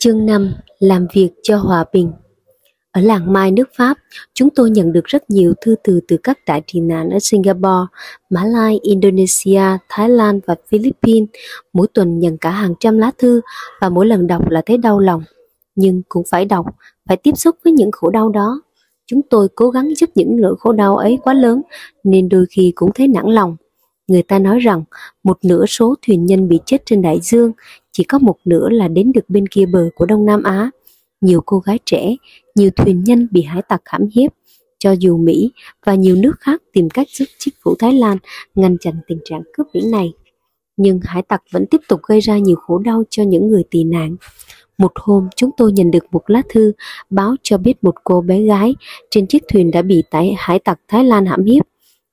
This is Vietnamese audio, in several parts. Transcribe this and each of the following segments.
Chương 5 Làm việc cho hòa bình Ở làng Mai nước Pháp, chúng tôi nhận được rất nhiều thư từ từ các trại tị nạn ở Singapore, Mã Lai, Indonesia, Thái Lan và Philippines. Mỗi tuần nhận cả hàng trăm lá thư và mỗi lần đọc là thấy đau lòng. Nhưng cũng phải đọc, phải tiếp xúc với những khổ đau đó. Chúng tôi cố gắng giúp những nỗi khổ đau ấy quá lớn nên đôi khi cũng thấy nản lòng. Người ta nói rằng một nửa số thuyền nhân bị chết trên đại dương, chỉ có một nửa là đến được bên kia bờ của Đông Nam Á. Nhiều cô gái trẻ, nhiều thuyền nhân bị hải tặc hãm hiếp, cho dù Mỹ và nhiều nước khác tìm cách giúp chính phủ Thái Lan ngăn chặn tình trạng cướp biển này. Nhưng hải tặc vẫn tiếp tục gây ra nhiều khổ đau cho những người tị nạn. Một hôm chúng tôi nhận được một lá thư báo cho biết một cô bé gái trên chiếc thuyền đã bị tại hải tặc Thái Lan hãm hiếp.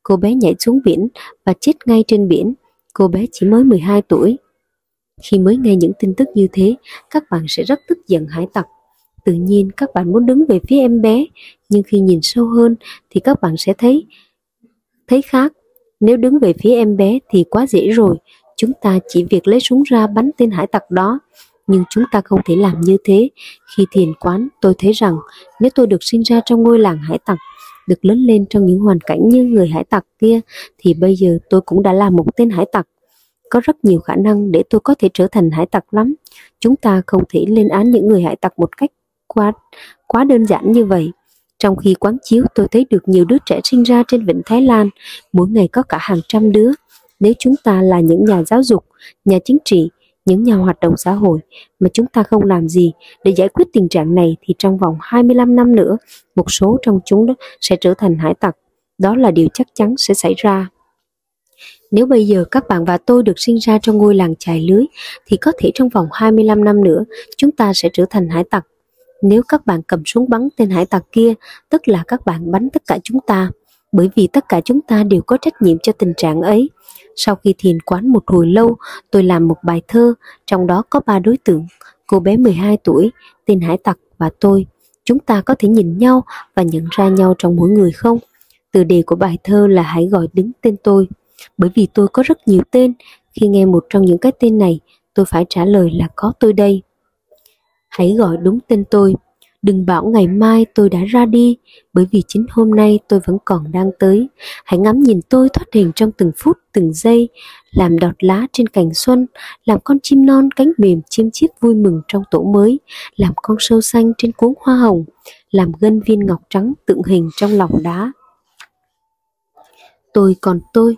Cô bé nhảy xuống biển và chết ngay trên biển. Cô bé chỉ mới 12 tuổi. Khi mới nghe những tin tức như thế, các bạn sẽ rất tức giận hải tặc. Tự nhiên các bạn muốn đứng về phía em bé, nhưng khi nhìn sâu hơn thì các bạn sẽ thấy thấy khác. Nếu đứng về phía em bé thì quá dễ rồi, chúng ta chỉ việc lấy súng ra bắn tên hải tặc đó. Nhưng chúng ta không thể làm như thế. Khi thiền quán, tôi thấy rằng nếu tôi được sinh ra trong ngôi làng hải tặc, được lớn lên trong những hoàn cảnh như người hải tặc kia, thì bây giờ tôi cũng đã là một tên hải tặc có rất nhiều khả năng để tôi có thể trở thành hải tặc lắm. Chúng ta không thể lên án những người hải tặc một cách quá quá đơn giản như vậy. Trong khi quán chiếu tôi thấy được nhiều đứa trẻ sinh ra trên vịnh Thái Lan, mỗi ngày có cả hàng trăm đứa. Nếu chúng ta là những nhà giáo dục, nhà chính trị, những nhà hoạt động xã hội mà chúng ta không làm gì để giải quyết tình trạng này thì trong vòng 25 năm nữa, một số trong chúng đó sẽ trở thành hải tặc. Đó là điều chắc chắn sẽ xảy ra. Nếu bây giờ các bạn và tôi được sinh ra trong ngôi làng chài lưới, thì có thể trong vòng 25 năm nữa, chúng ta sẽ trở thành hải tặc. Nếu các bạn cầm súng bắn tên hải tặc kia, tức là các bạn bắn tất cả chúng ta, bởi vì tất cả chúng ta đều có trách nhiệm cho tình trạng ấy. Sau khi thiền quán một hồi lâu, tôi làm một bài thơ, trong đó có ba đối tượng, cô bé 12 tuổi, tên hải tặc và tôi. Chúng ta có thể nhìn nhau và nhận ra nhau trong mỗi người không? Từ đề của bài thơ là hãy gọi đứng tên tôi bởi vì tôi có rất nhiều tên. Khi nghe một trong những cái tên này, tôi phải trả lời là có tôi đây. Hãy gọi đúng tên tôi. Đừng bảo ngày mai tôi đã ra đi, bởi vì chính hôm nay tôi vẫn còn đang tới. Hãy ngắm nhìn tôi thoát hình trong từng phút, từng giây, làm đọt lá trên cành xuân, làm con chim non cánh mềm chim chiếc vui mừng trong tổ mới, làm con sâu xanh trên cuống hoa hồng, làm gân viên ngọc trắng tượng hình trong lòng đá. Tôi còn tôi,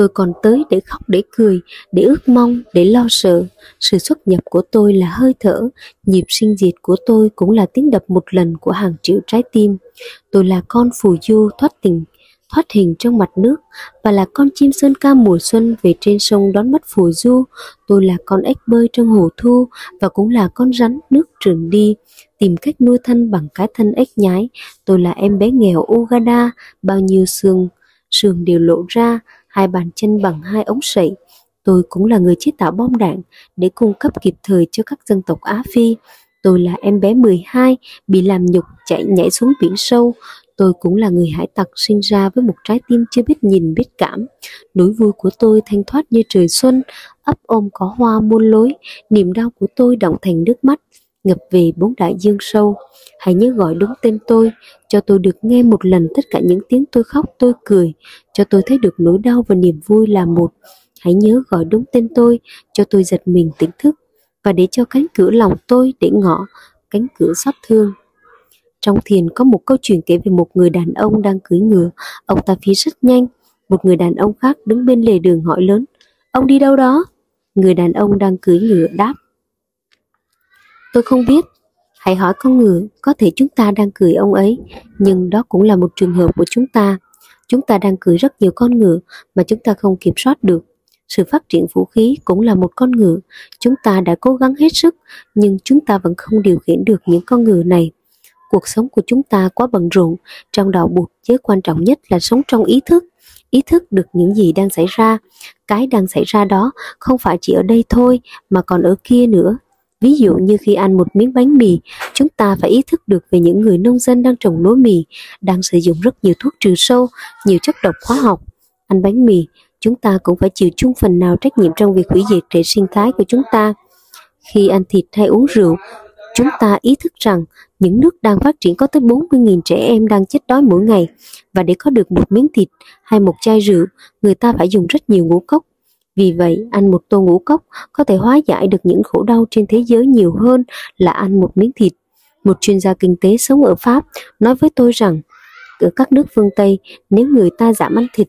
Tôi còn tới để khóc để cười, để ước mong, để lo sợ. Sự xuất nhập của tôi là hơi thở, nhịp sinh diệt của tôi cũng là tiếng đập một lần của hàng triệu trái tim. Tôi là con phù du thoát tình, thoát hình trong mặt nước và là con chim sơn ca mùa xuân về trên sông đón bắt phù du. Tôi là con ếch bơi trong hồ thu và cũng là con rắn nước trườn đi tìm cách nuôi thân bằng cái thân ếch nhái. Tôi là em bé nghèo Uganda, bao nhiêu xương, sườn đều lộ ra, hai bàn chân bằng hai ống sậy. Tôi cũng là người chế tạo bom đạn để cung cấp kịp thời cho các dân tộc Á Phi. Tôi là em bé 12 bị làm nhục chạy nhảy xuống biển sâu. Tôi cũng là người hải tặc sinh ra với một trái tim chưa biết nhìn biết cảm. Nỗi vui của tôi thanh thoát như trời xuân, ấp ôm có hoa muôn lối. Niềm đau của tôi động thành nước mắt, ngập về bốn đại dương sâu. Hãy nhớ gọi đúng tên tôi, cho tôi được nghe một lần tất cả những tiếng tôi khóc tôi cười, cho tôi thấy được nỗi đau và niềm vui là một. Hãy nhớ gọi đúng tên tôi, cho tôi giật mình tỉnh thức, và để cho cánh cửa lòng tôi để ngõ, cánh cửa xót thương. Trong thiền có một câu chuyện kể về một người đàn ông đang cưỡi ngựa, ông ta phi rất nhanh. Một người đàn ông khác đứng bên lề đường hỏi lớn, ông đi đâu đó? Người đàn ông đang cưỡi ngựa đáp, tôi không biết, Hãy hỏi con ngựa, có thể chúng ta đang cười ông ấy, nhưng đó cũng là một trường hợp của chúng ta. Chúng ta đang cười rất nhiều con ngựa mà chúng ta không kiểm soát được. Sự phát triển vũ khí cũng là một con ngựa. Chúng ta đã cố gắng hết sức, nhưng chúng ta vẫn không điều khiển được những con ngựa này. Cuộc sống của chúng ta quá bận rộn, trong đạo buộc giới quan trọng nhất là sống trong ý thức. Ý thức được những gì đang xảy ra. Cái đang xảy ra đó không phải chỉ ở đây thôi, mà còn ở kia nữa, Ví dụ như khi ăn một miếng bánh mì, chúng ta phải ý thức được về những người nông dân đang trồng lúa mì, đang sử dụng rất nhiều thuốc trừ sâu, nhiều chất độc hóa học. Ăn bánh mì, chúng ta cũng phải chịu chung phần nào trách nhiệm trong việc hủy diệt hệ sinh thái của chúng ta. Khi ăn thịt hay uống rượu, chúng ta ý thức rằng những nước đang phát triển có tới 40.000 trẻ em đang chết đói mỗi ngày và để có được một miếng thịt hay một chai rượu, người ta phải dùng rất nhiều ngũ cốc. Vì vậy, ăn một tô ngũ cốc có thể hóa giải được những khổ đau trên thế giới nhiều hơn là ăn một miếng thịt. Một chuyên gia kinh tế sống ở Pháp nói với tôi rằng ở các nước phương Tây, nếu người ta giảm ăn thịt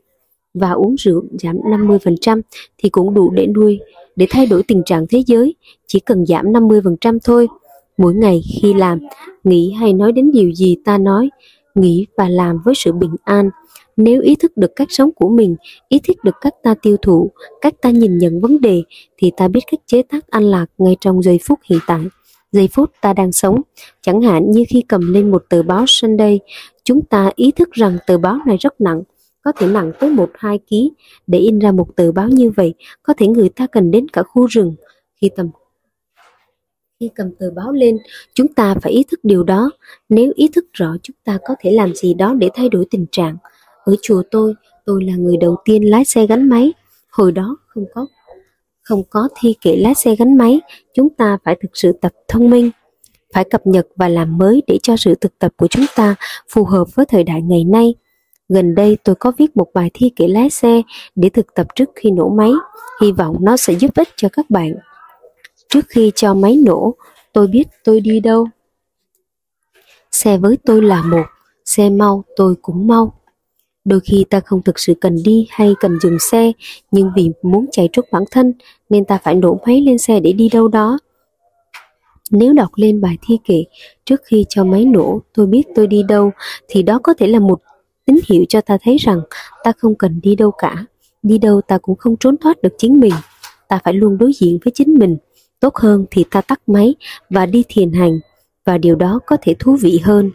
và uống rượu giảm 50% thì cũng đủ để nuôi, để thay đổi tình trạng thế giới, chỉ cần giảm 50% thôi. Mỗi ngày khi làm, nghĩ hay nói đến điều gì ta nói, nghĩ và làm với sự bình an. Nếu ý thức được cách sống của mình, ý thức được cách ta tiêu thụ, cách ta nhìn nhận vấn đề, thì ta biết cách chế tác an lạc ngay trong giây phút hiện tại giây phút ta đang sống. Chẳng hạn như khi cầm lên một tờ báo Sunday, chúng ta ý thức rằng tờ báo này rất nặng, có thể nặng tới 1-2 kg. Để in ra một tờ báo như vậy, có thể người ta cần đến cả khu rừng. Khi tầm khi cầm tờ báo lên, chúng ta phải ý thức điều đó. Nếu ý thức rõ chúng ta có thể làm gì đó để thay đổi tình trạng. Ở chùa tôi, tôi là người đầu tiên lái xe gắn máy. Hồi đó không có không có thi kệ lái xe gắn máy, chúng ta phải thực sự tập thông minh, phải cập nhật và làm mới để cho sự thực tập của chúng ta phù hợp với thời đại ngày nay. Gần đây tôi có viết một bài thi kệ lái xe để thực tập trước khi nổ máy, hy vọng nó sẽ giúp ích cho các bạn. Trước khi cho máy nổ, tôi biết tôi đi đâu. Xe với tôi là một, xe mau tôi cũng mau. Đôi khi ta không thực sự cần đi hay cần dừng xe, nhưng vì muốn chạy trốn bản thân nên ta phải nổ máy lên xe để đi đâu đó. Nếu đọc lên bài thi kệ trước khi cho máy nổ tôi biết tôi đi đâu thì đó có thể là một tín hiệu cho ta thấy rằng ta không cần đi đâu cả. Đi đâu ta cũng không trốn thoát được chính mình. Ta phải luôn đối diện với chính mình. Tốt hơn thì ta tắt máy và đi thiền hành và điều đó có thể thú vị hơn.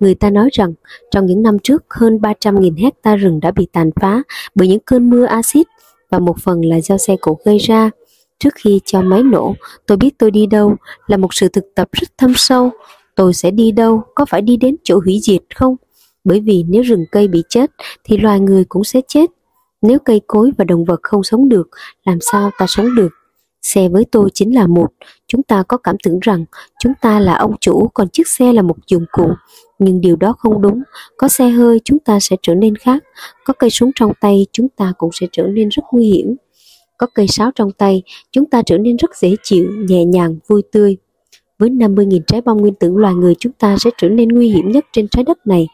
Người ta nói rằng trong những năm trước hơn 300.000 hecta rừng đã bị tàn phá bởi những cơn mưa axit và một phần là do xe cộ gây ra. Trước khi cho máy nổ, tôi biết tôi đi đâu là một sự thực tập rất thâm sâu. Tôi sẽ đi đâu, có phải đi đến chỗ hủy diệt không? Bởi vì nếu rừng cây bị chết thì loài người cũng sẽ chết. Nếu cây cối và động vật không sống được, làm sao ta sống được? Xe với tôi chính là một, chúng ta có cảm tưởng rằng chúng ta là ông chủ còn chiếc xe là một dụng cụ nhưng điều đó không đúng. Có xe hơi chúng ta sẽ trở nên khác, có cây súng trong tay chúng ta cũng sẽ trở nên rất nguy hiểm. Có cây sáo trong tay, chúng ta trở nên rất dễ chịu, nhẹ nhàng, vui tươi. Với 50.000 trái bom nguyên tử loài người chúng ta sẽ trở nên nguy hiểm nhất trên trái đất này.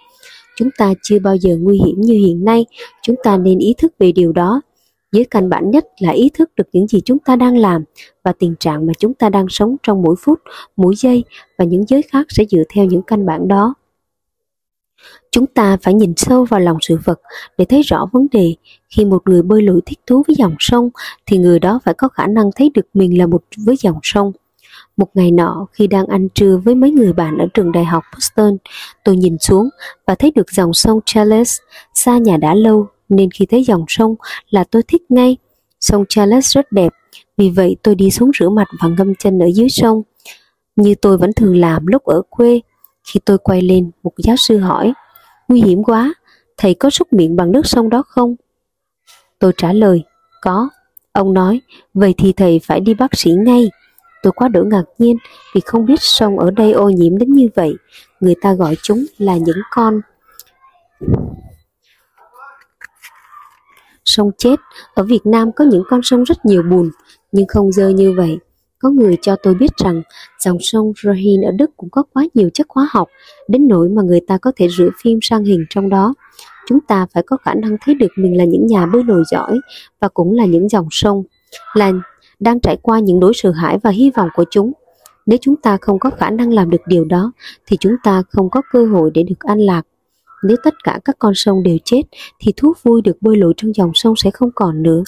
Chúng ta chưa bao giờ nguy hiểm như hiện nay, chúng ta nên ý thức về điều đó. Dưới căn bản nhất là ý thức được những gì chúng ta đang làm và tình trạng mà chúng ta đang sống trong mỗi phút, mỗi giây và những giới khác sẽ dựa theo những căn bản đó. Chúng ta phải nhìn sâu vào lòng sự vật để thấy rõ vấn đề. Khi một người bơi lội thích thú với dòng sông thì người đó phải có khả năng thấy được mình là một với dòng sông. Một ngày nọ khi đang ăn trưa với mấy người bạn ở trường đại học Boston, tôi nhìn xuống và thấy được dòng sông Charles xa nhà đã lâu nên khi thấy dòng sông là tôi thích ngay. Sông Charles rất đẹp, vì vậy tôi đi xuống rửa mặt và ngâm chân ở dưới sông. Như tôi vẫn thường làm lúc ở quê, khi tôi quay lên, một giáo sư hỏi, nguy hiểm quá, thầy có súc miệng bằng nước sông đó không? Tôi trả lời, có. Ông nói, vậy thì thầy phải đi bác sĩ ngay. Tôi quá đỡ ngạc nhiên vì không biết sông ở đây ô nhiễm đến như vậy. Người ta gọi chúng là những con sông chết. Ở Việt Nam có những con sông rất nhiều bùn, nhưng không dơ như vậy. Có người cho tôi biết rằng dòng sông Rhin ở Đức cũng có quá nhiều chất hóa học, đến nỗi mà người ta có thể rửa phim sang hình trong đó. Chúng ta phải có khả năng thấy được mình là những nhà bơi lội giỏi và cũng là những dòng sông, là đang trải qua những nỗi sợ hãi và hy vọng của chúng. Nếu chúng ta không có khả năng làm được điều đó, thì chúng ta không có cơ hội để được an lạc. Nếu tất cả các con sông đều chết, thì thú vui được bơi lội trong dòng sông sẽ không còn nữa.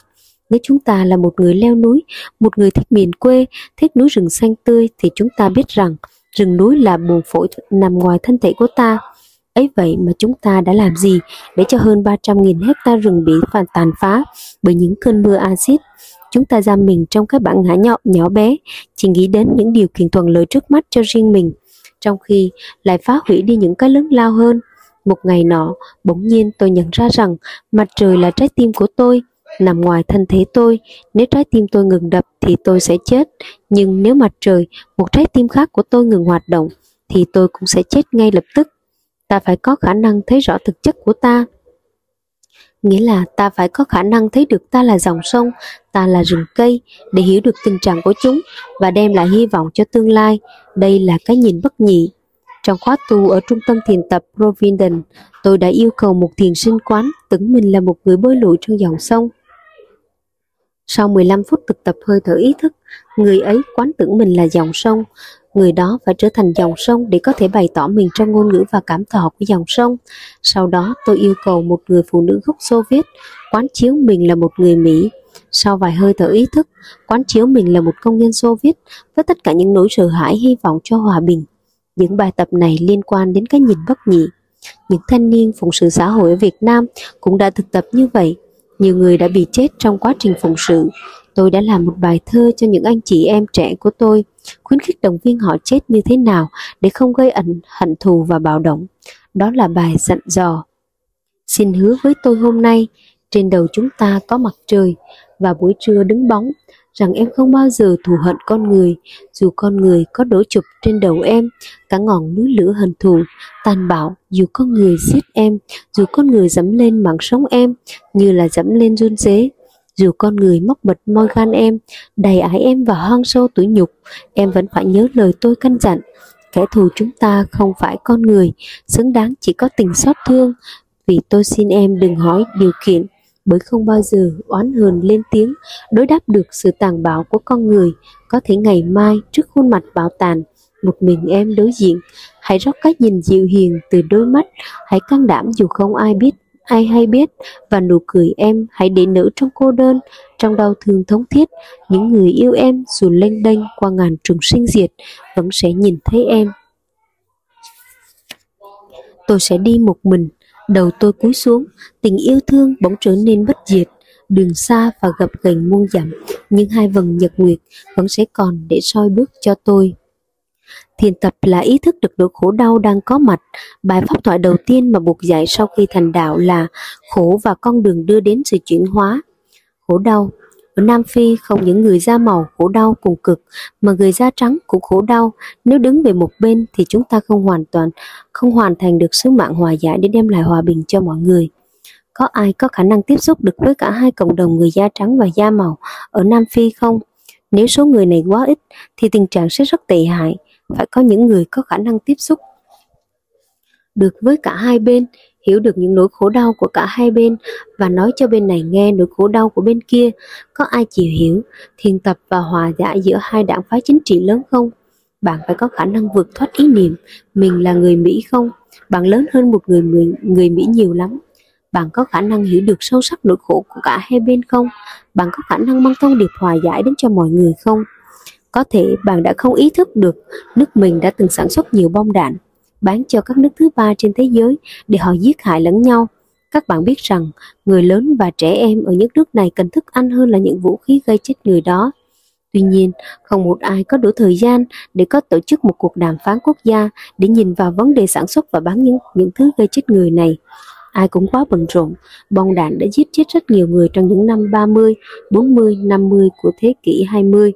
Nếu chúng ta là một người leo núi, một người thích miền quê, thích núi rừng xanh tươi thì chúng ta biết rằng rừng núi là buồng phổi nằm ngoài thân thể của ta. Ấy vậy mà chúng ta đã làm gì để cho hơn 300.000 hecta rừng bị phản tàn phá bởi những cơn mưa axit? Chúng ta giam mình trong cái bản ngã nhỏ, nhỏ bé, chỉ nghĩ đến những điều kiện thuận lợi trước mắt cho riêng mình, trong khi lại phá hủy đi những cái lớn lao hơn. Một ngày nọ, bỗng nhiên tôi nhận ra rằng mặt trời là trái tim của tôi, nằm ngoài thân thể tôi, nếu trái tim tôi ngừng đập thì tôi sẽ chết, nhưng nếu mặt trời, một trái tim khác của tôi ngừng hoạt động, thì tôi cũng sẽ chết ngay lập tức. Ta phải có khả năng thấy rõ thực chất của ta. Nghĩa là ta phải có khả năng thấy được ta là dòng sông, ta là rừng cây, để hiểu được tình trạng của chúng và đem lại hy vọng cho tương lai. Đây là cái nhìn bất nhị. Trong khóa tu ở trung tâm thiền tập Providence, tôi đã yêu cầu một thiền sinh quán tưởng mình là một người bơi lội trong dòng sông. Sau 15 phút thực tập hơi thở ý thức, người ấy quán tưởng mình là dòng sông, người đó phải trở thành dòng sông để có thể bày tỏ mình trong ngôn ngữ và cảm thọ của dòng sông. Sau đó tôi yêu cầu một người phụ nữ gốc Xô Viết quán chiếu mình là một người Mỹ. Sau vài hơi thở ý thức, quán chiếu mình là một công nhân Xô Viết với tất cả những nỗi sợ hãi hy vọng cho hòa bình. Những bài tập này liên quan đến cái nhìn bất nhị. Những thanh niên phụng sự xã hội ở Việt Nam cũng đã thực tập như vậy. Nhiều người đã bị chết trong quá trình phụng sự. Tôi đã làm một bài thơ cho những anh chị em trẻ của tôi, khuyến khích động viên họ chết như thế nào để không gây ẩn hận thù và bạo động. Đó là bài dặn dò. Xin hứa với tôi hôm nay, trên đầu chúng ta có mặt trời và buổi trưa đứng bóng, rằng em không bao giờ thù hận con người, dù con người có đổ chụp trên đầu em, cả ngọn núi lửa hận thù, tàn bạo, dù con người giết em, dù con người dẫm lên mạng sống em, như là dẫm lên run dế, dù con người móc mật môi gan em, đầy ái em vào hoang sâu tuổi nhục, em vẫn phải nhớ lời tôi căn dặn. Kẻ thù chúng ta không phải con người, xứng đáng chỉ có tình xót thương. Vì tôi xin em đừng hỏi điều kiện, bởi không bao giờ oán hờn lên tiếng đối đáp được sự tàn bạo của con người. Có thể ngày mai trước khuôn mặt bạo tàn, một mình em đối diện, hãy rót cái nhìn dịu hiền từ đôi mắt, hãy can đảm dù không ai biết, ai hay biết, và nụ cười em hãy để nữ trong cô đơn, trong đau thương thống thiết. Những người yêu em dù lênh đênh qua ngàn trùng sinh diệt, vẫn sẽ nhìn thấy em. Tôi sẽ đi một mình Đầu tôi cúi xuống, tình yêu thương bỗng trở nên bất diệt, đường xa và gập ghềnh muôn dặm, nhưng hai vầng nhật nguyệt vẫn sẽ còn để soi bước cho tôi. Thiền tập là ý thức được nỗi khổ đau đang có mặt. Bài pháp thoại đầu tiên mà buộc dạy sau khi thành đạo là khổ và con đường đưa đến sự chuyển hóa. Khổ đau ở Nam Phi không những người da màu khổ đau cùng cực mà người da trắng cũng khổ đau. Nếu đứng về một bên thì chúng ta không hoàn toàn, không hoàn thành được sứ mạng hòa giải để đem lại hòa bình cho mọi người. Có ai có khả năng tiếp xúc được với cả hai cộng đồng người da trắng và da màu ở Nam Phi không? Nếu số người này quá ít thì tình trạng sẽ rất tệ hại. Phải có những người có khả năng tiếp xúc được với cả hai bên hiểu được những nỗi khổ đau của cả hai bên và nói cho bên này nghe nỗi khổ đau của bên kia. Có ai chịu hiểu, thiền tập và hòa giải giữa hai đảng phái chính trị lớn không? Bạn phải có khả năng vượt thoát ý niệm mình là người Mỹ không? Bạn lớn hơn một người, người, người Mỹ nhiều lắm. Bạn có khả năng hiểu được sâu sắc nỗi khổ của cả hai bên không? Bạn có khả năng mang thông điệp hòa giải đến cho mọi người không? Có thể bạn đã không ý thức được nước mình đã từng sản xuất nhiều bom đạn bán cho các nước thứ ba trên thế giới để họ giết hại lẫn nhau. Các bạn biết rằng người lớn và trẻ em ở những nước này cần thức ăn hơn là những vũ khí gây chết người đó. Tuy nhiên, không một ai có đủ thời gian để có tổ chức một cuộc đàm phán quốc gia để nhìn vào vấn đề sản xuất và bán những, những thứ gây chết người này. Ai cũng quá bận rộn, bom đạn đã giết chết rất nhiều người trong những năm 30, 40, 50 của thế kỷ 20.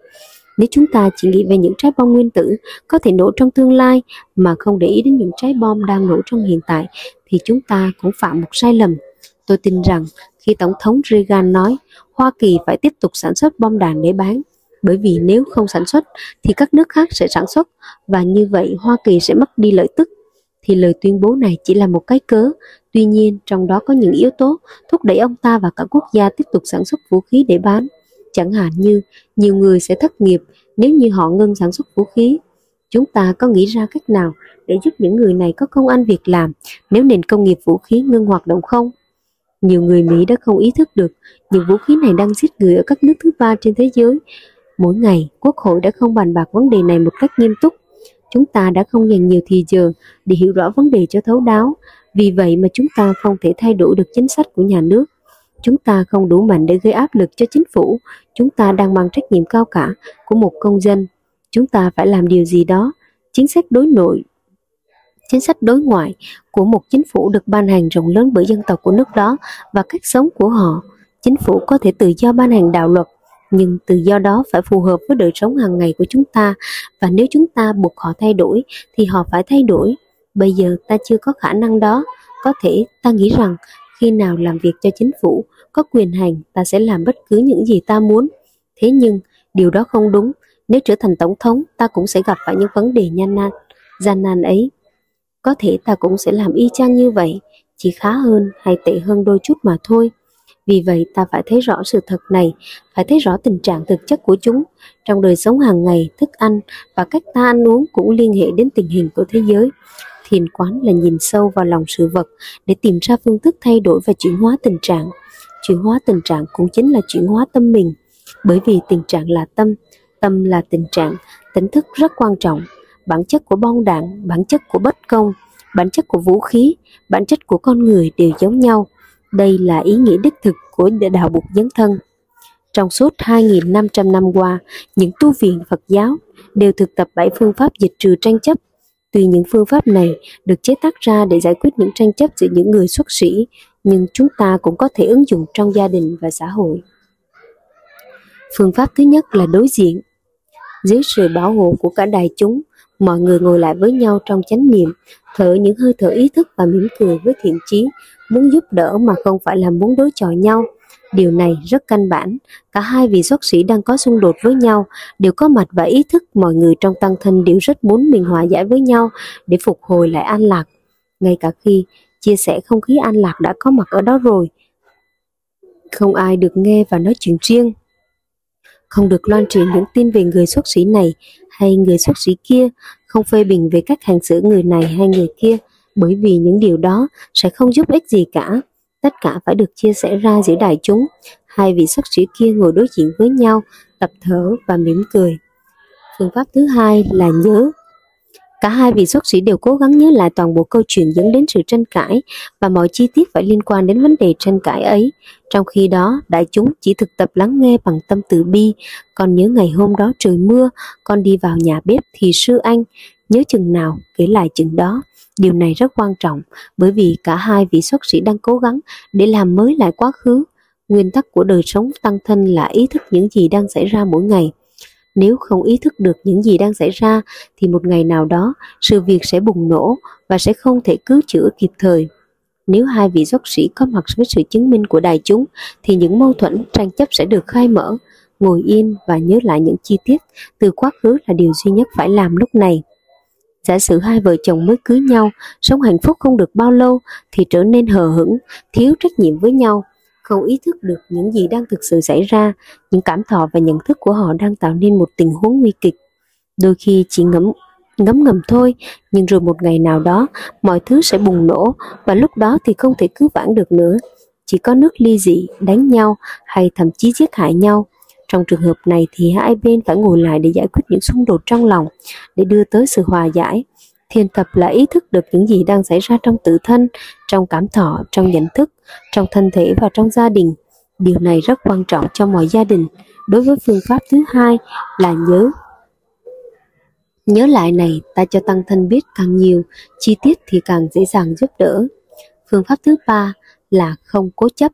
Nếu chúng ta chỉ nghĩ về những trái bom nguyên tử có thể nổ trong tương lai mà không để ý đến những trái bom đang nổ trong hiện tại, thì chúng ta cũng phạm một sai lầm. Tôi tin rằng khi Tổng thống Reagan nói Hoa Kỳ phải tiếp tục sản xuất bom đạn để bán, bởi vì nếu không sản xuất thì các nước khác sẽ sản xuất và như vậy Hoa Kỳ sẽ mất đi lợi tức thì lời tuyên bố này chỉ là một cái cớ. Tuy nhiên, trong đó có những yếu tố thúc đẩy ông ta và cả quốc gia tiếp tục sản xuất vũ khí để bán. Chẳng hạn như nhiều người sẽ thất nghiệp nếu như họ ngưng sản xuất vũ khí. Chúng ta có nghĩ ra cách nào để giúp những người này có công ăn việc làm nếu nền công nghiệp vũ khí ngưng hoạt động không? Nhiều người Mỹ đã không ý thức được những vũ khí này đang giết người ở các nước thứ ba trên thế giới. Mỗi ngày, Quốc hội đã không bàn bạc vấn đề này một cách nghiêm túc. Chúng ta đã không dành nhiều thì giờ để hiểu rõ vấn đề cho thấu đáo. Vì vậy mà chúng ta không thể thay đổi được chính sách của nhà nước. Chúng ta không đủ mạnh để gây áp lực cho chính phủ. Chúng ta đang mang trách nhiệm cao cả của một công dân. Chúng ta phải làm điều gì đó. Chính sách đối nội Chính sách đối ngoại của một chính phủ được ban hành rộng lớn bởi dân tộc của nước đó và cách sống của họ. Chính phủ có thể tự do ban hành đạo luật, nhưng tự do đó phải phù hợp với đời sống hàng ngày của chúng ta và nếu chúng ta buộc họ thay đổi thì họ phải thay đổi. Bây giờ ta chưa có khả năng đó. Có thể ta nghĩ rằng khi nào làm việc cho chính phủ có quyền hành ta sẽ làm bất cứ những gì ta muốn. Thế nhưng điều đó không đúng. Nếu trở thành tổng thống ta cũng sẽ gặp phải những vấn đề nhan nan, gian nan ấy. Có thể ta cũng sẽ làm y chang như vậy, chỉ khá hơn hay tệ hơn đôi chút mà thôi. Vì vậy ta phải thấy rõ sự thật này, phải thấy rõ tình trạng thực chất của chúng. Trong đời sống hàng ngày, thức ăn và cách ta ăn uống cũng liên hệ đến tình hình của thế giới. Thiền quán là nhìn sâu vào lòng sự vật để tìm ra phương thức thay đổi và chuyển hóa tình trạng. Chuyển hóa tình trạng cũng chính là chuyển hóa tâm mình, bởi vì tình trạng là tâm, tâm là tình trạng, tỉnh thức rất quan trọng. Bản chất của bom đạn, bản chất của bất công, bản chất của vũ khí, bản chất của con người đều giống nhau. Đây là ý nghĩa đích thực của đạo Bụt dấn thân. Trong suốt 2.500 năm qua, những tu viện Phật giáo đều thực tập bảy phương pháp dịch trừ tranh chấp. Tuy những phương pháp này được chế tác ra để giải quyết những tranh chấp giữa những người xuất sĩ, nhưng chúng ta cũng có thể ứng dụng trong gia đình và xã hội. Phương pháp thứ nhất là đối diện. Dưới sự bảo hộ của cả đại chúng, mọi người ngồi lại với nhau trong chánh niệm, thở những hơi thở ý thức và mỉm cười với thiện chí, muốn giúp đỡ mà không phải là muốn đối chọi nhau. Điều này rất căn bản, cả hai vị xuất sĩ đang có xung đột với nhau, đều có mặt và ý thức mọi người trong tăng thân đều rất muốn mình hòa giải với nhau để phục hồi lại an lạc. Ngay cả khi chia sẻ không khí an lạc đã có mặt ở đó rồi, không ai được nghe và nói chuyện riêng. Không được loan truyền những tin về người xuất sĩ này hay người xuất sĩ kia, không phê bình về cách hành xử người này hay người kia, bởi vì những điều đó sẽ không giúp ích gì cả. Tất cả phải được chia sẻ ra giữa đại chúng. Hai vị xuất sĩ kia ngồi đối diện với nhau, tập thở và mỉm cười. Phương pháp thứ hai là nhớ. Cả hai vị xuất sĩ đều cố gắng nhớ lại toàn bộ câu chuyện dẫn đến sự tranh cãi và mọi chi tiết phải liên quan đến vấn đề tranh cãi ấy. Trong khi đó, đại chúng chỉ thực tập lắng nghe bằng tâm từ bi. Còn nhớ ngày hôm đó trời mưa, con đi vào nhà bếp thì sư anh, nhớ chừng nào kể lại chừng đó. Điều này rất quan trọng, bởi vì cả hai vị xuất sĩ đang cố gắng để làm mới lại quá khứ. Nguyên tắc của đời sống tăng thân là ý thức những gì đang xảy ra mỗi ngày. Nếu không ý thức được những gì đang xảy ra, thì một ngày nào đó, sự việc sẽ bùng nổ và sẽ không thể cứu chữa kịp thời. Nếu hai vị xuất sĩ có mặt với sự chứng minh của đại chúng, thì những mâu thuẫn tranh chấp sẽ được khai mở. Ngồi yên và nhớ lại những chi tiết từ quá khứ là điều duy nhất phải làm lúc này. Giả sử hai vợ chồng mới cưới nhau, sống hạnh phúc không được bao lâu thì trở nên hờ hững, thiếu trách nhiệm với nhau, không ý thức được những gì đang thực sự xảy ra, những cảm thọ và nhận thức của họ đang tạo nên một tình huống nguy kịch. Đôi khi chỉ ngấm ngấm ngầm thôi, nhưng rồi một ngày nào đó mọi thứ sẽ bùng nổ và lúc đó thì không thể cứu vãn được nữa. Chỉ có nước ly dị, đánh nhau hay thậm chí giết hại nhau. Trong trường hợp này thì hai bên phải ngồi lại để giải quyết những xung đột trong lòng, để đưa tới sự hòa giải. Thiền tập là ý thức được những gì đang xảy ra trong tự thân, trong cảm thọ, trong nhận thức, trong thân thể và trong gia đình. Điều này rất quan trọng cho mọi gia đình. Đối với phương pháp thứ hai là nhớ. Nhớ lại này ta cho tăng thân biết càng nhiều, chi tiết thì càng dễ dàng giúp đỡ. Phương pháp thứ ba là không cố chấp.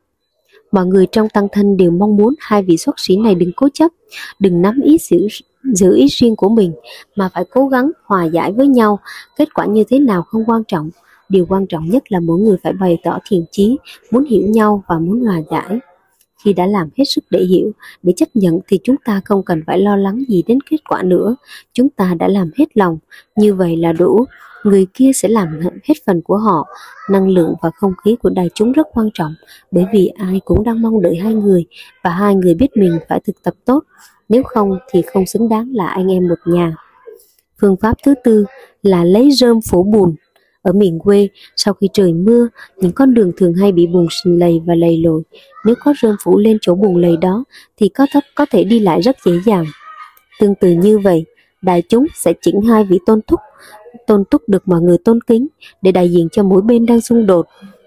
Mọi người trong tăng thân đều mong muốn hai vị xuất sĩ này đừng cố chấp, đừng nắm ý giữ, giữ ý riêng của mình, mà phải cố gắng hòa giải với nhau. Kết quả như thế nào không quan trọng, điều quan trọng nhất là mỗi người phải bày tỏ thiện chí, muốn hiểu nhau và muốn hòa giải. Khi đã làm hết sức để hiểu, để chấp nhận thì chúng ta không cần phải lo lắng gì đến kết quả nữa. Chúng ta đã làm hết lòng, như vậy là đủ người kia sẽ làm hết phần của họ. Năng lượng và không khí của đại chúng rất quan trọng bởi vì ai cũng đang mong đợi hai người và hai người biết mình phải thực tập tốt. Nếu không thì không xứng đáng là anh em một nhà. Phương pháp thứ tư là lấy rơm phủ bùn. Ở miền quê, sau khi trời mưa, những con đường thường hay bị bùn lầy và lầy lội. Nếu có rơm phủ lên chỗ bùn lầy đó, thì có thấp có thể đi lại rất dễ dàng. Tương tự như vậy, đại chúng sẽ chỉnh hai vị tôn thúc tôn túc được mọi người tôn kính để đại diện cho mỗi bên đang xung đột.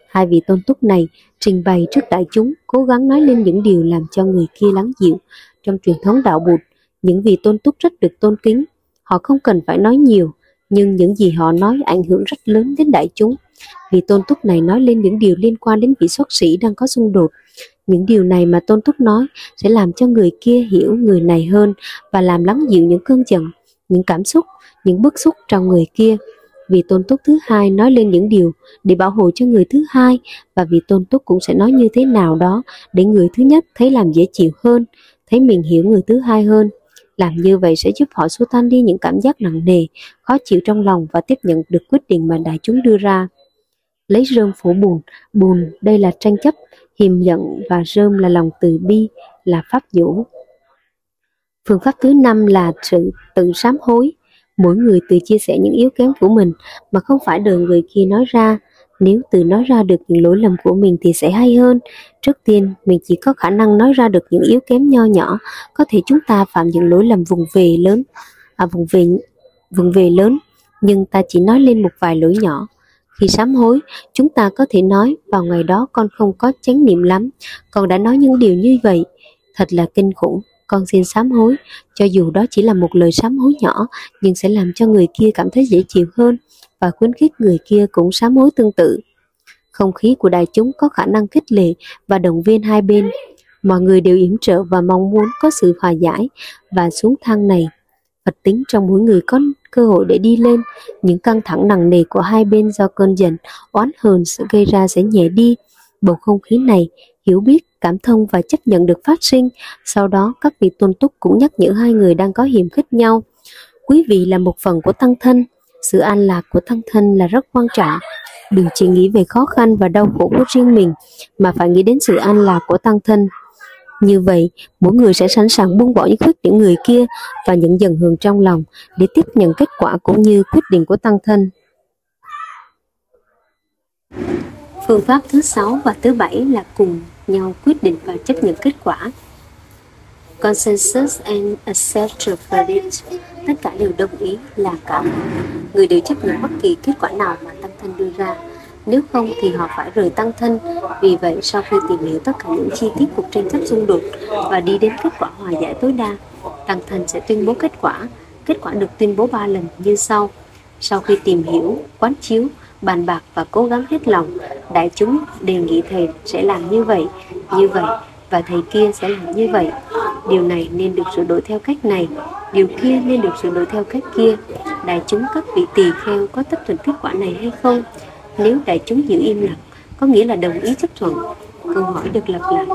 Hai vị tôn túc này trình bày trước đại chúng, cố gắng nói lên những điều làm cho người kia lắng dịu. Trong truyền thống đạo Bụt, những vị tôn túc rất được tôn kính. Họ không cần phải nói nhiều, nhưng những gì họ nói ảnh hưởng rất lớn đến đại chúng. Vị tôn túc này nói lên những điều liên quan đến vị xuất sĩ đang có xung đột. Những điều này mà Tôn Túc nói sẽ làm cho người kia hiểu người này hơn và làm lắng dịu những cơn giận, những cảm xúc, những bức xúc trong người kia. Vì Tôn Túc thứ hai nói lên những điều để bảo hộ cho người thứ hai và vì Tôn Túc cũng sẽ nói như thế nào đó để người thứ nhất thấy làm dễ chịu hơn, thấy mình hiểu người thứ hai hơn. Làm như vậy sẽ giúp họ xua tan đi những cảm giác nặng nề, khó chịu trong lòng và tiếp nhận được quyết định mà đại chúng đưa ra. Lấy rơm phủ bùn, bùn đây là tranh chấp, hiềm giận và rơm là lòng từ bi, là pháp vũ Phương pháp thứ năm là sự tự sám hối. Mỗi người tự chia sẻ những yếu kém của mình mà không phải đợi người kia nói ra. Nếu tự nói ra được những lỗi lầm của mình thì sẽ hay hơn. Trước tiên, mình chỉ có khả năng nói ra được những yếu kém nho nhỏ, có thể chúng ta phạm những lỗi lầm vùng về lớn, à vùng về vùng về lớn, nhưng ta chỉ nói lên một vài lỗi nhỏ. Khi sám hối, chúng ta có thể nói vào ngày đó con không có chánh niệm lắm, con đã nói những điều như vậy. Thật là kinh khủng, con xin sám hối, cho dù đó chỉ là một lời sám hối nhỏ, nhưng sẽ làm cho người kia cảm thấy dễ chịu hơn và khuyến khích người kia cũng sám hối tương tự. Không khí của đại chúng có khả năng khích lệ và động viên hai bên. Mọi người đều yểm trợ và mong muốn có sự hòa giải và xuống thang này. Phật tính trong mỗi người có cơ hội để đi lên, những căng thẳng nặng nề của hai bên do cơn giận, oán hờn sự gây ra sẽ nhẹ đi. Bầu không khí này, hiểu biết, cảm thông và chấp nhận được phát sinh. Sau đó, các vị tôn túc cũng nhắc nhở hai người đang có hiềm khích nhau. Quý vị là một phần của tăng thân, sự an lạc của tăng thân là rất quan trọng. Đừng chỉ nghĩ về khó khăn và đau khổ của riêng mình, mà phải nghĩ đến sự an lạc của tăng thân. Như vậy, mỗi người sẽ sẵn sàng buông bỏ những khuyết điểm người kia và nhận dần hưởng trong lòng để tiếp nhận kết quả cũng như quyết định của tăng thân. Phương pháp thứ sáu và thứ bảy là cùng nhau quyết định và chấp nhận kết quả. Consensus and accept verdict tất cả đều đồng ý là cả người đều chấp nhận bất kỳ kết quả nào mà tăng thân đưa ra. Nếu không thì họ phải rời tăng thân. Vì vậy, sau khi tìm hiểu tất cả những chi tiết cuộc tranh chấp xung đột và đi đến kết quả hòa giải tối đa, tăng thân sẽ tuyên bố kết quả. Kết quả được tuyên bố ba lần như sau. Sau khi tìm hiểu, quán chiếu bàn bạc và cố gắng hết lòng. Đại chúng đề nghị thầy sẽ làm như vậy như vậy, và thầy kia sẽ làm như vậy. Điều này nên được sửa đổi theo cách này, điều kia nên được sửa đổi theo cách kia. Đại chúng các vị tỳ kheo có chấp thuận kết quả này hay không? Nếu đại chúng giữ im lặng, có nghĩa là đồng ý chấp thuận. Câu hỏi được lặp lại,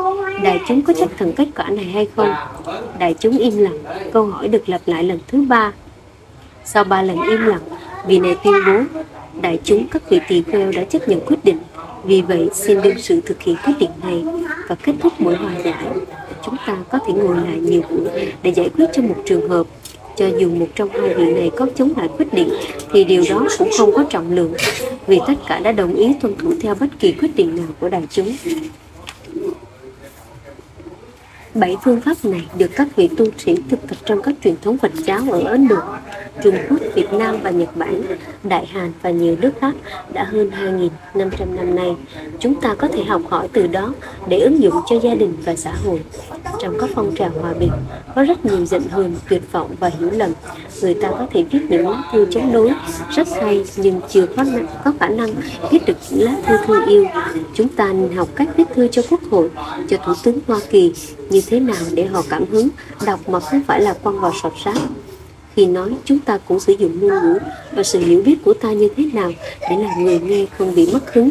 đại chúng có chấp thuận kết quả này hay không? Đại chúng im lặng, câu hỏi được lặp lại lần thứ ba. Sau ba lần im lặng, vị này tuyên bố đại chúng, các vị tỳ kheo đã chấp nhận quyết định. Vì vậy, xin đương sự thực hiện quyết định này và kết thúc buổi hòa giải. Chúng ta có thể ngồi lại nhiều buổi để giải quyết cho một trường hợp. Cho dù một trong hai vị này có chống lại quyết định, thì điều đó cũng không có trọng lượng. Vì tất cả đã đồng ý tuân thủ theo bất kỳ quyết định nào của đại chúng. Bảy phương pháp này được các vị tu sĩ thực tập trong các truyền thống Phật giáo ở Ấn Độ, Trung Quốc, Việt Nam và Nhật Bản, Đại Hàn và nhiều nước khác đã hơn 2.500 năm nay. Chúng ta có thể học hỏi từ đó để ứng dụng cho gia đình và xã hội. Trong các phong trào hòa bình, có rất nhiều giận hờn, tuyệt vọng và hiểu lầm. Người ta có thể viết những lá thư chống đối rất hay nhưng chưa có, có khả năng viết được những lá thư thương yêu. Chúng ta nên học cách viết thư cho Quốc hội, cho Thủ tướng Hoa Kỳ như thế nào để họ cảm hứng? Đọc mà không phải là quăng vào sọt rác khi nói, chúng ta cũng sử dụng ngôn ngữ và sự hiểu biết của ta như thế nào để làm người nghe không bị mất hứng.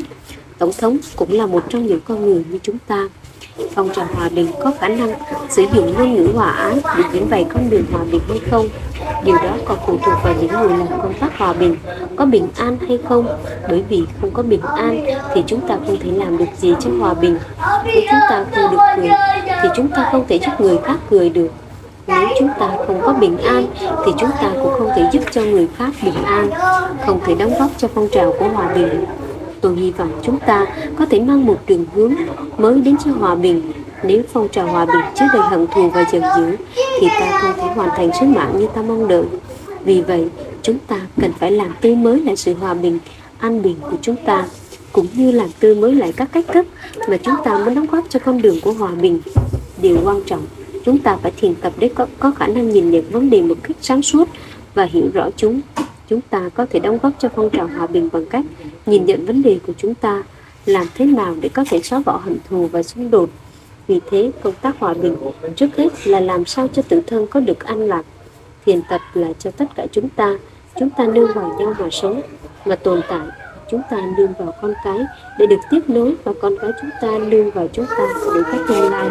Tổng thống cũng là một trong những con người như chúng ta. Phong trào hòa bình có khả năng sử dụng ngôn ngữ hòa ái để diễn bày con đường hòa bình hay không? Điều đó còn phụ thuộc vào những người làm công tác hòa bình, có bình an hay không. Bởi vì không có bình an thì chúng ta không thể làm được gì cho hòa bình. Nếu chúng ta không được cười, thì chúng ta không thể giúp người khác cười được. Nếu chúng ta không có bình an, thì chúng ta cũng không thể giúp cho người khác bình an, không thể đóng góp cho phong trào của hòa bình. Tôi hy vọng chúng ta có thể mang một đường hướng mới đến cho hòa bình nếu phong trào hòa bình trước đầy hận thù và giận dữ thì ta không thể hoàn thành sứ mạng như ta mong đợi. Vì vậy chúng ta cần phải làm tươi mới lại sự hòa bình an bình của chúng ta cũng như làm tươi mới lại các cách thức mà chúng ta muốn đóng góp cho con đường của hòa bình. Điều quan trọng chúng ta phải thiền tập để có, có khả năng nhìn nhận vấn đề một cách sáng suốt và hiểu rõ chúng. Chúng ta có thể đóng góp cho phong trào hòa bình bằng cách nhìn nhận vấn đề của chúng ta làm thế nào để có thể xóa bỏ hận thù và xung đột. Vì thế, công tác hòa bình trước hết là làm sao cho tự thân có được an lạc. Thiền tập là cho tất cả chúng ta, chúng ta nương vào nhau mà sống, mà tồn tại. Chúng ta nương vào con cái để được tiếp nối và con cái chúng ta nương vào chúng ta để có tương lai.